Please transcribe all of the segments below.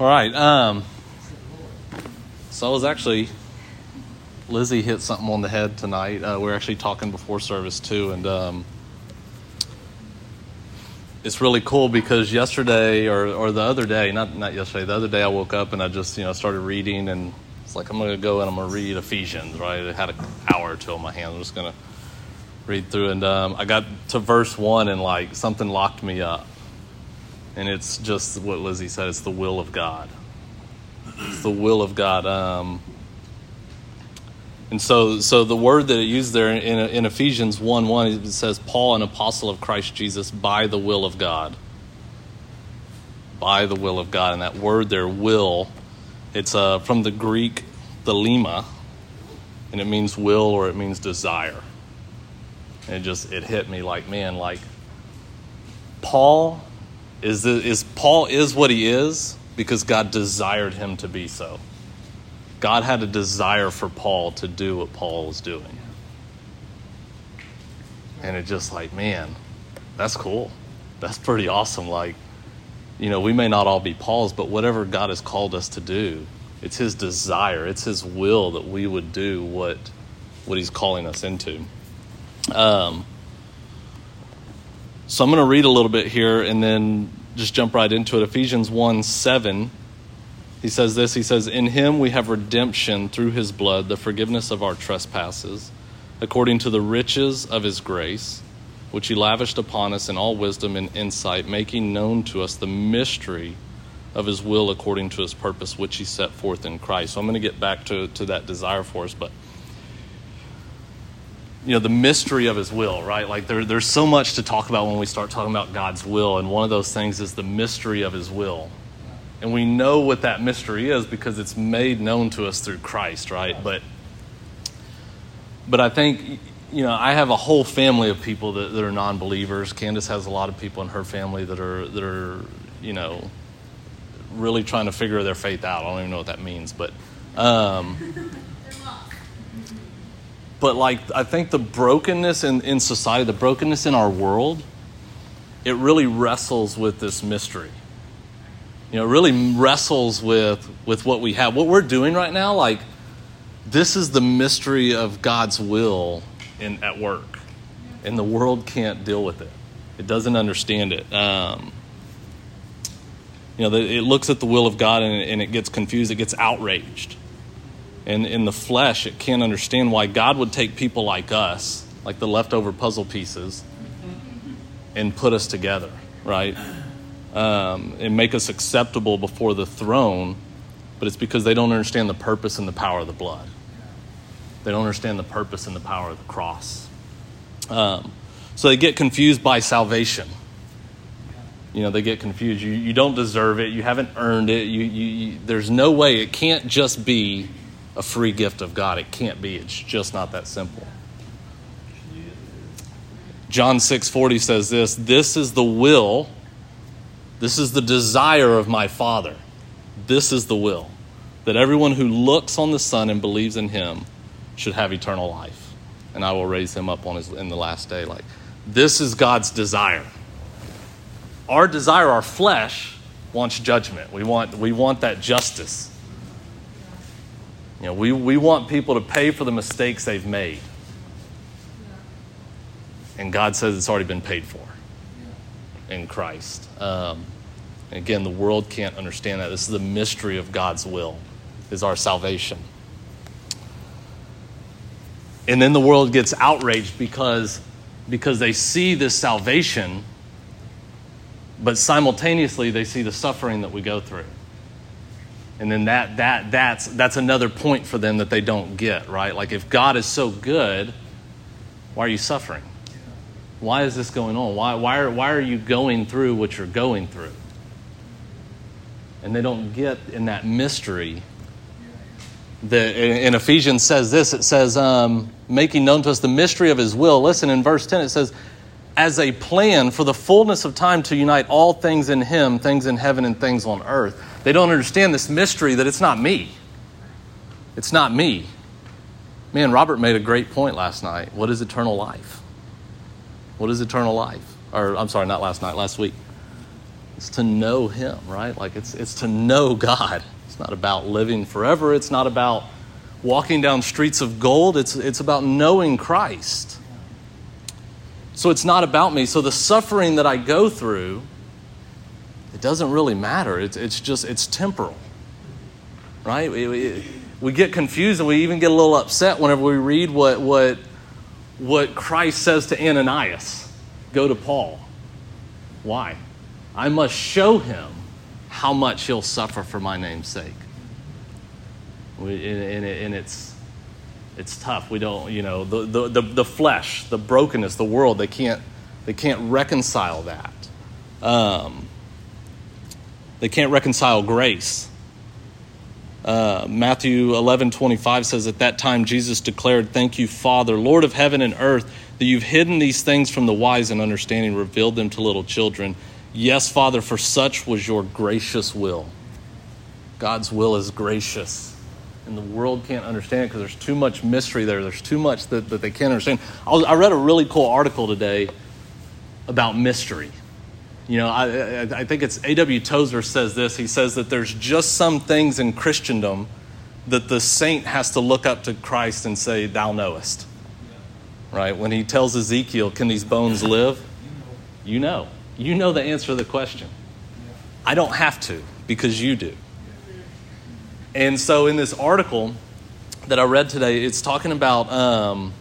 All right. Um, so I was actually, Lizzie hit something on the head tonight. Uh, we were actually talking before service too, and um, it's really cool because yesterday or, or the other day, not not yesterday, the other day I woke up and I just you know started reading and it's like I'm to go and I'm to read Ephesians. Right, I had an hour or two on my hands. I'm just to read through, and um, I got to verse one and like something locked me up and it's just what Lizzie said. It's the will of God. It's the will of God. Um, and so, so the word that it used there in, in Ephesians 1 1, it says, Paul, an apostle of Christ Jesus, by the will of God. By the will of God. And that word there, will, it's uh, from the Greek, thelema, and it means will or it means desire. And it just, it hit me like, man, like, Paul is, is Paul is what he is because God desired him to be so. God had a desire for Paul to do what Paul was doing. And it just like, man, that's cool. That's pretty awesome. Like, you know, we may not all be Paul's, but whatever God has called us to do, it's his desire, it's his will that we would do what what he's calling us into. Um, so I'm going to read a little bit here and then just jump right into it. Ephesians 1 7. He says this He says, In him we have redemption through his blood, the forgiveness of our trespasses, according to the riches of his grace, which he lavished upon us in all wisdom and insight, making known to us the mystery of his will according to his purpose, which he set forth in Christ. So I'm going to get back to, to that desire for us, but you know the mystery of his will right? Like there, there's so much to talk about when we start talking about god's will and one of those things is the mystery of his will. And we know what that mystery is because it's made known to us through christ right? But but i think you know i have a whole family of people that, that are non-believers. Candace has a lot of people in her family that are that are you know really trying to figure their faith out. I don't even know what that means but um, but like I think the brokenness in, in society, the brokenness in our world, it really wrestles with this mystery. You know, it really wrestles with with what we have. What we're doing right now, like this is the mystery of God's will in at work. And the world can't deal with it. It doesn't understand it. Um, you know, it looks at the will of God and, and it gets confused, it gets outraged and in the flesh, it can't understand why God would take people like us, like the leftover puzzle pieces, and put us together, right? Um, and make us acceptable before the throne, but it's because they don't understand the purpose and the power of the blood. They don't understand the purpose and the power of the cross. Um, so they get confused by salvation. You know, they get confused. You, you don't deserve it. You haven't earned it. You, you, you, there's no way. It can't just be a free gift of God. It can't be. It's just not that simple. John 6:40 says this, this is the will, this is the desire of my Father. This is the will that everyone who looks on the Son and believes in him should have eternal life. And I will raise him up on his in the last day like this is God's desire. Our desire, our flesh wants judgment. We want we want that justice. You know, we, we want people to pay for the mistakes they've made. And God says it's already been paid for in Christ. Um, again, the world can't understand that. This is the mystery of God's will, is our salvation. And then the world gets outraged because, because they see this salvation, but simultaneously they see the suffering that we go through and then that that that's that's another point for them that they don't get right? Like if god is so good why are you suffering? Why is this going on? Why why are, why are you going through what you're going through? And they don't get in that mystery. That in ephesians says this it says um, making known to us the mystery of his will. Listen in verse 10 it says as a plan for the fullness of time to unite all things in him things in heaven and things on earth they don't understand this mystery that it's not me. It's not me. Man, Robert made a great point last night. What is eternal life? What is eternal life? Or, I'm sorry, not last night, last week. It's to know Him, right? Like it's, it's to know God. It's not about living forever. It's not about walking down streets of gold. It's, it's about knowing Christ. So it's not about me. So the suffering that I go through, it doesn't really matter. It's, it's just, it's temporal, right? We, we, get confused and we even get a little upset whenever we read what, what, what Christ says to Ananias go to Paul. Why? I must show him how much he'll suffer for my name's sake. And, it's, it's tough. We don't, you know, the, the, the, the, flesh, the brokenness, the world, they can't, they can't reconcile that. Um, they can't reconcile grace. Uh, Matthew 11 25 says, At that time, Jesus declared, Thank you, Father, Lord of heaven and earth, that you've hidden these things from the wise and understanding, revealed them to little children. Yes, Father, for such was your gracious will. God's will is gracious. And the world can't understand it because there's too much mystery there. There's too much that, that they can't understand. I, was, I read a really cool article today about mystery. You know, I, I, I think it's A.W. Tozer says this. He says that there's just some things in Christendom that the saint has to look up to Christ and say, Thou knowest. Right? When he tells Ezekiel, Can these bones live? You know. You know the answer to the question. I don't have to because you do. And so, in this article that I read today, it's talking about um,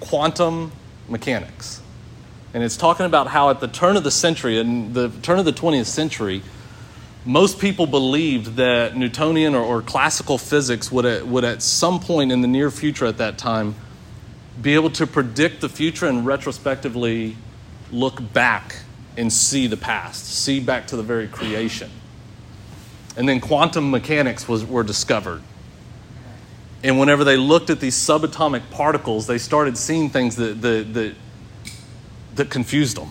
quantum mechanics. And it's talking about how at the turn of the century, in the turn of the 20th century, most people believed that Newtonian or, or classical physics would at, would at some point in the near future at that time be able to predict the future and retrospectively look back and see the past, see back to the very creation. And then quantum mechanics was, were discovered. And whenever they looked at these subatomic particles, they started seeing things that, that, that that confused them.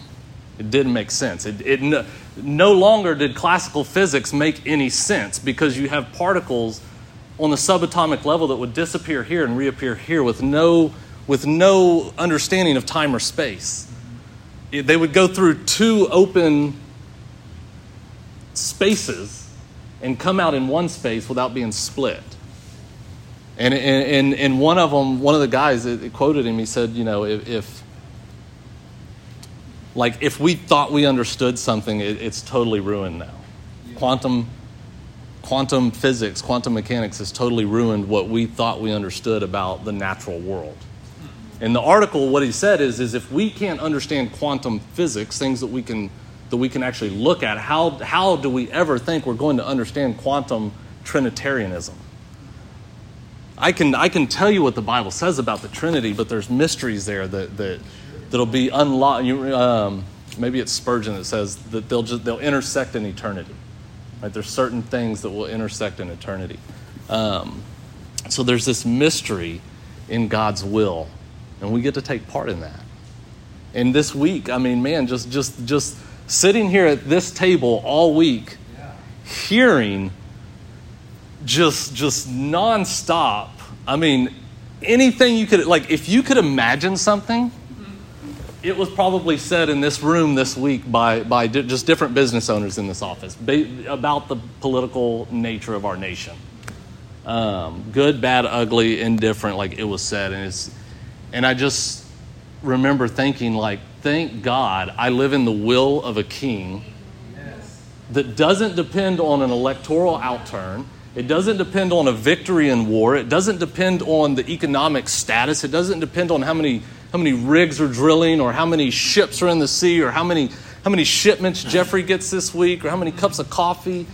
It didn't make sense. It, it no, no longer did classical physics make any sense because you have particles on the subatomic level that would disappear here and reappear here with no, with no understanding of time or space. It, they would go through two open spaces and come out in one space without being split. And in, in, one of them, one of the guys that quoted him, he said, You know, if, if like if we thought we understood something, it, it's totally ruined now. Quantum, quantum physics, quantum mechanics has totally ruined what we thought we understood about the natural world. In the article, what he said is, is if we can't understand quantum physics, things that we can that we can actually look at, how, how do we ever think we're going to understand quantum Trinitarianism? I can, I can tell you what the Bible says about the Trinity, but there's mysteries there that, that, that'll be unlocked. Um, maybe it's Spurgeon that says that they'll just they'll intersect in eternity. Right? There's certain things that will intersect in eternity. Um, so there's this mystery in God's will, and we get to take part in that. And this week, I mean, man, just just just sitting here at this table all week, yeah. hearing just just nonstop. I mean, anything you could like if you could imagine something it was probably said in this room this week by, by di- just different business owners in this office ba- about the political nature of our nation. Um, good, bad, ugly, indifferent, like it was said. And, it's, and I just remember thinking, like, thank God I live in the will of a king that doesn't depend on an electoral outturn. It doesn't depend on a victory in war. It doesn't depend on the economic status. It doesn't depend on how many how many rigs are drilling or how many ships are in the sea or how many, how many shipments Jeffrey gets this week or how many cups of coffee,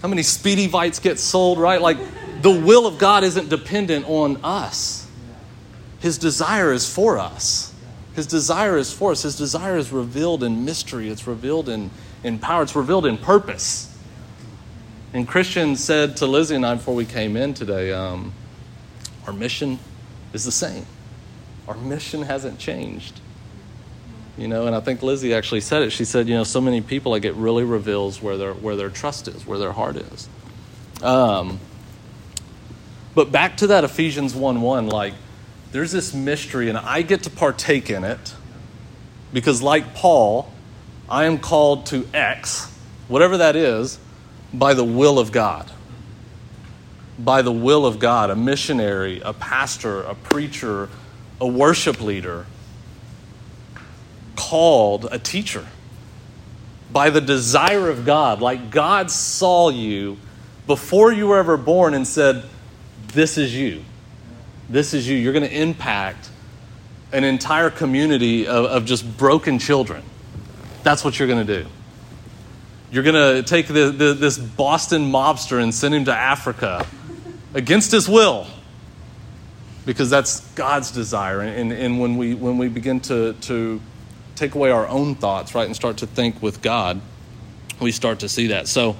how many Speedy Vites get sold, right? Like the will of God isn't dependent on us. His desire is for us. His desire is for us. His desire is revealed in mystery, it's revealed in, in power, it's revealed in purpose. And Christian said to Lizzie and I before we came in today, um, our mission is the same our mission hasn't changed. You know, and I think Lizzie actually said it. She said, you know, so many people, like it really reveals where their where their trust is, where their heart is. Um, but back to that Ephesians 1 1, like there's this mystery, and I get to partake in it because, like Paul, I am called to X, whatever that is, by the will of God. By the will of God, a missionary, a pastor, a preacher, a worship leader, called a teacher. By the desire of God, like God saw you before you were ever born and said, This is you. This is you. You're going to impact an entire community of, of just broken children. That's what you're going to do. You're going to take the, the, this Boston mobster and send him to Africa against his will because that's God's desire. And, and when, we, when we begin to, to take away our own thoughts, right, and start to think with God, we start to see that. So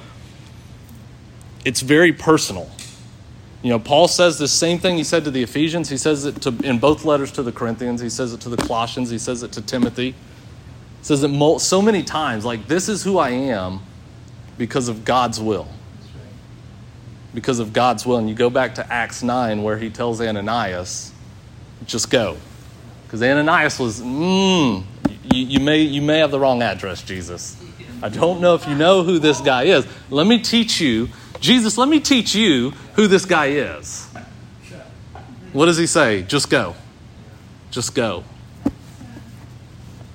it's very personal. You know, Paul says the same thing he said to the Ephesians. He says it to, in both letters to the Corinthians. He says it to the Colossians. He says it to Timothy He says it so many times like this is who I am because of God's will. Because of God's will. And you go back to Acts 9 where he tells Ananias, just go. Because Ananias was, mm, you, you, may, you may have the wrong address, Jesus. I don't know if you know who this guy is. Let me teach you. Jesus, let me teach you who this guy is. What does he say? Just go. Just go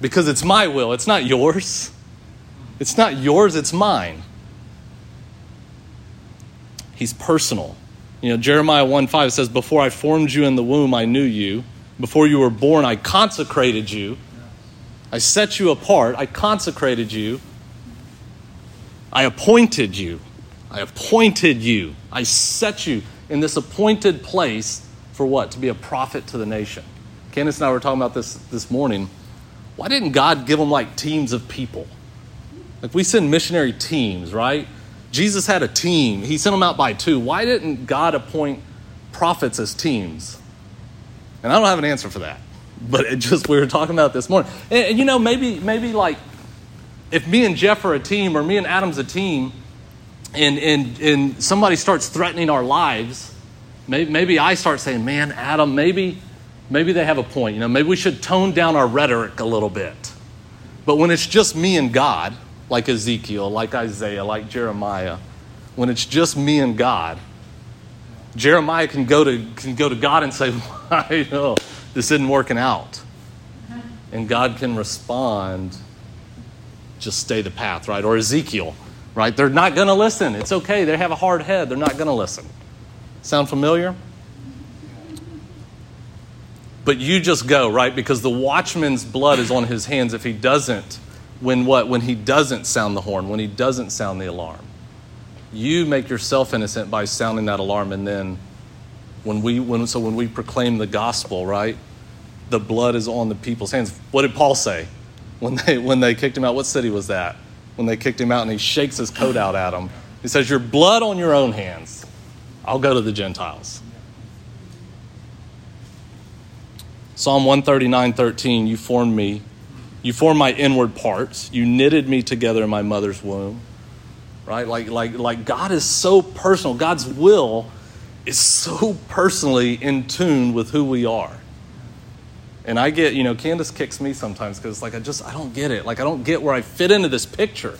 because it's my will, it's not yours. It's not yours, it's mine. He's personal. You know, Jeremiah 1 5 says, Before I formed you in the womb, I knew you. Before you were born, I consecrated you. I set you apart. I consecrated you. I appointed you. I appointed you. I set you in this appointed place for what? To be a prophet to the nation. Candace and I were talking about this this morning why didn't God give them like teams of people? Like we send missionary teams, right? Jesus had a team. He sent them out by two. Why didn't God appoint prophets as teams? And I don't have an answer for that. But it just we were talking about this morning. And, and you know, maybe maybe like if me and Jeff are a team or me and Adam's a team and and and somebody starts threatening our lives, maybe, I start saying, "Man, Adam, maybe maybe they have a point. You know, maybe we should tone down our rhetoric a little bit. But when it's just me and God, like Ezekiel, like Isaiah, like Jeremiah, when it's just me and God, Jeremiah can go to, can go to God and say, Why, know this isn't working out. And God can respond, just stay the path, right? Or Ezekiel, right? They're not going to listen. It's okay. They have a hard head. They're not going to listen. Sound familiar? But you just go, right? Because the watchman's blood is on his hands if he doesn't, when what? When he doesn't sound the horn, when he doesn't sound the alarm. You make yourself innocent by sounding that alarm, and then when we when so when we proclaim the gospel, right? The blood is on the people's hands. What did Paul say when they when they kicked him out? What city was that? When they kicked him out and he shakes his coat out at them. He says, Your blood on your own hands. I'll go to the Gentiles. Psalm 139 13, you formed me. You formed my inward parts. You knitted me together in my mother's womb. Right? Like, like, like God is so personal. God's will is so personally in tune with who we are. And I get, you know, Candace kicks me sometimes because, like, I just, I don't get it. Like, I don't get where I fit into this picture.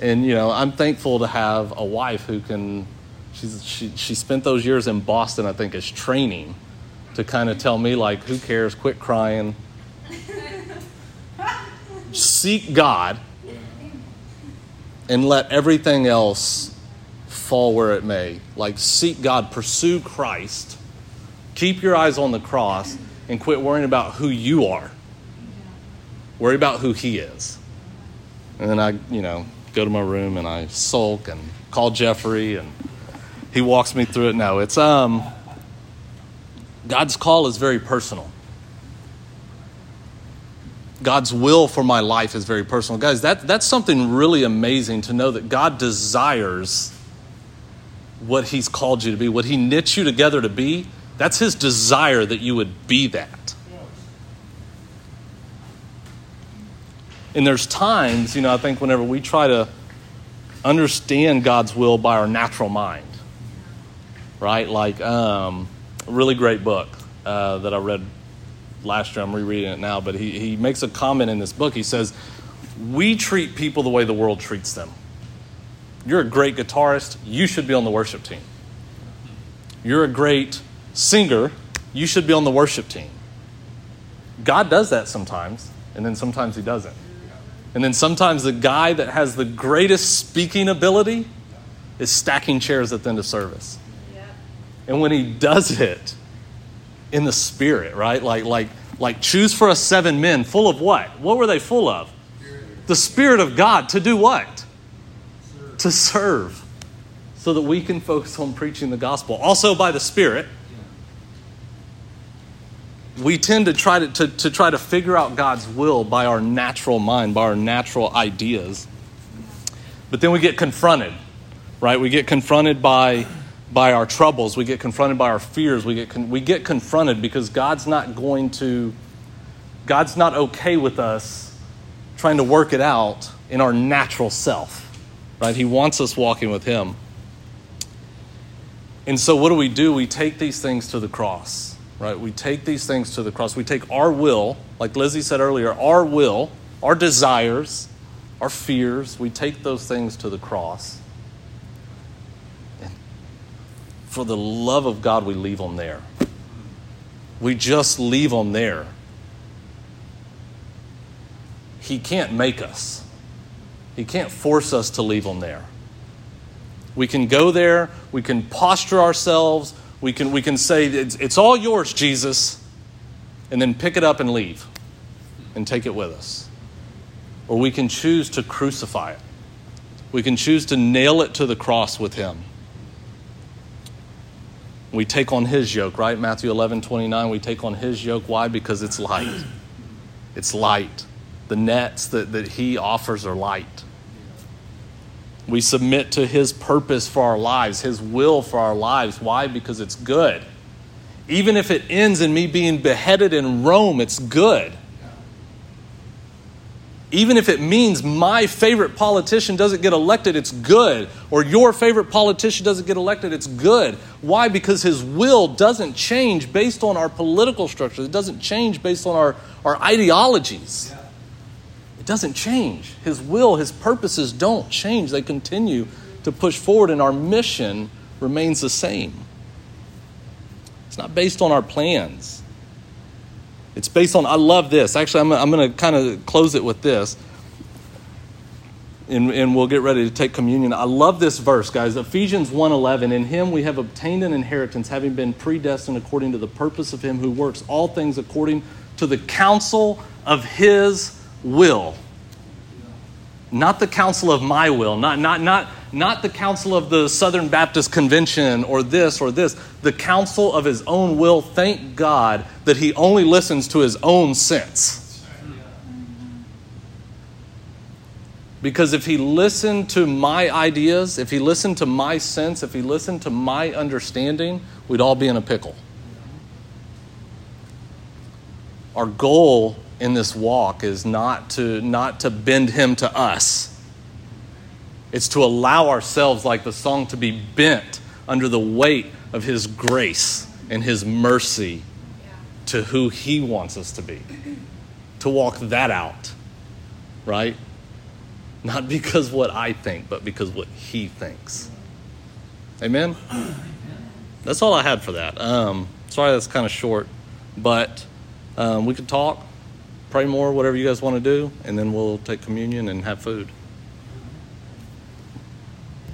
And, you know, I'm thankful to have a wife who can, she's, she, she spent those years in Boston, I think, as training to kind of tell me, like, who cares? Quit crying. Seek God and let everything else fall where it may. Like, seek God, pursue Christ, keep your eyes on the cross, and quit worrying about who you are. Worry about who He is. And then I, you know, go to my room and I sulk and call Jeffrey and he walks me through it. No, it's um God's call is very personal. God's will for my life is very personal. Guys, that, that's something really amazing to know that God desires what He's called you to be, what He knit you together to be. That's His desire that you would be that. And there's times, you know, I think whenever we try to understand God's will by our natural mind, right? Like, um, really great book uh, that I read last year. I'm rereading it now, but he, he makes a comment in this book. He says, We treat people the way the world treats them. You're a great guitarist, you should be on the worship team. You're a great singer, you should be on the worship team. God does that sometimes, and then sometimes He doesn't. And then sometimes the guy that has the greatest speaking ability is stacking chairs at the end of service. And when he does it in the spirit, right? Like, like, like choose for us seven men full of what? What were they full of? The Spirit of God to do what? Serve. To serve. So that we can focus on preaching the gospel. Also by the Spirit. We tend to try to, to, to try to figure out God's will by our natural mind, by our natural ideas. But then we get confronted, right? We get confronted by by our troubles, we get confronted by our fears, we get, we get confronted because God's not going to, God's not okay with us trying to work it out in our natural self, right? He wants us walking with Him. And so, what do we do? We take these things to the cross, right? We take these things to the cross. We take our will, like Lizzie said earlier, our will, our desires, our fears, we take those things to the cross And for the love of God, we leave them there. We just leave them there. He can't make us, He can't force us to leave them there. We can go there, we can posture ourselves, we can, we can say, it's, all yours, Jesus, and then pick it up and leave and take it with us. Or we can choose to crucify it. We can choose to nail it to the cross with Him. We take on his yoke, right? Matthew 11, 29. We take on his yoke. Why? Because it's light. It's light. The nets that, that he offers are light. We submit to his purpose for our lives, his will for our lives. Why? Because it's good. Even if it ends in me being beheaded in Rome, it's good even if it means my favorite politician doesn't get elected, it's good. Or your favorite politician doesn't get elected, it's good. Why? Because his will doesn't change based on our political structure, it doesn't change based on our, our ideologies. It doesn't change. His will, his purposes don't change, they continue to push forward, and our mission remains the same. It's not based on our plans. It's based on, I love this. Actually, I'm, I'm going to kind of close it with this. And, and, we'll get ready to take communion. I love this verse, guys. Ephesians 1:11. In him we have obtained an inheritance, having been predestined according to the purpose of him who works all things according to the counsel of his will. Not the counsel of my will, not, not, not, not the counsel of the Southern Baptist Convention or this or this, the counsel of his own will. Thank God that he only listens to his own sense. Because if he listened to my ideas, if he listened to my sense, if he listened to my understanding, we'd all be in a pickle. Our goal in this walk is not to, not to bend him to us it's to allow ourselves, like the song, to be bent under the weight of His grace and His mercy to who He wants us to be. To walk that out, right? Not because what I think, but because what He thinks. Amen? That's all I had for that. Um, sorry that's kind of short, but um, we could talk, pray more, whatever you guys want to do, and then we'll take communion and have food.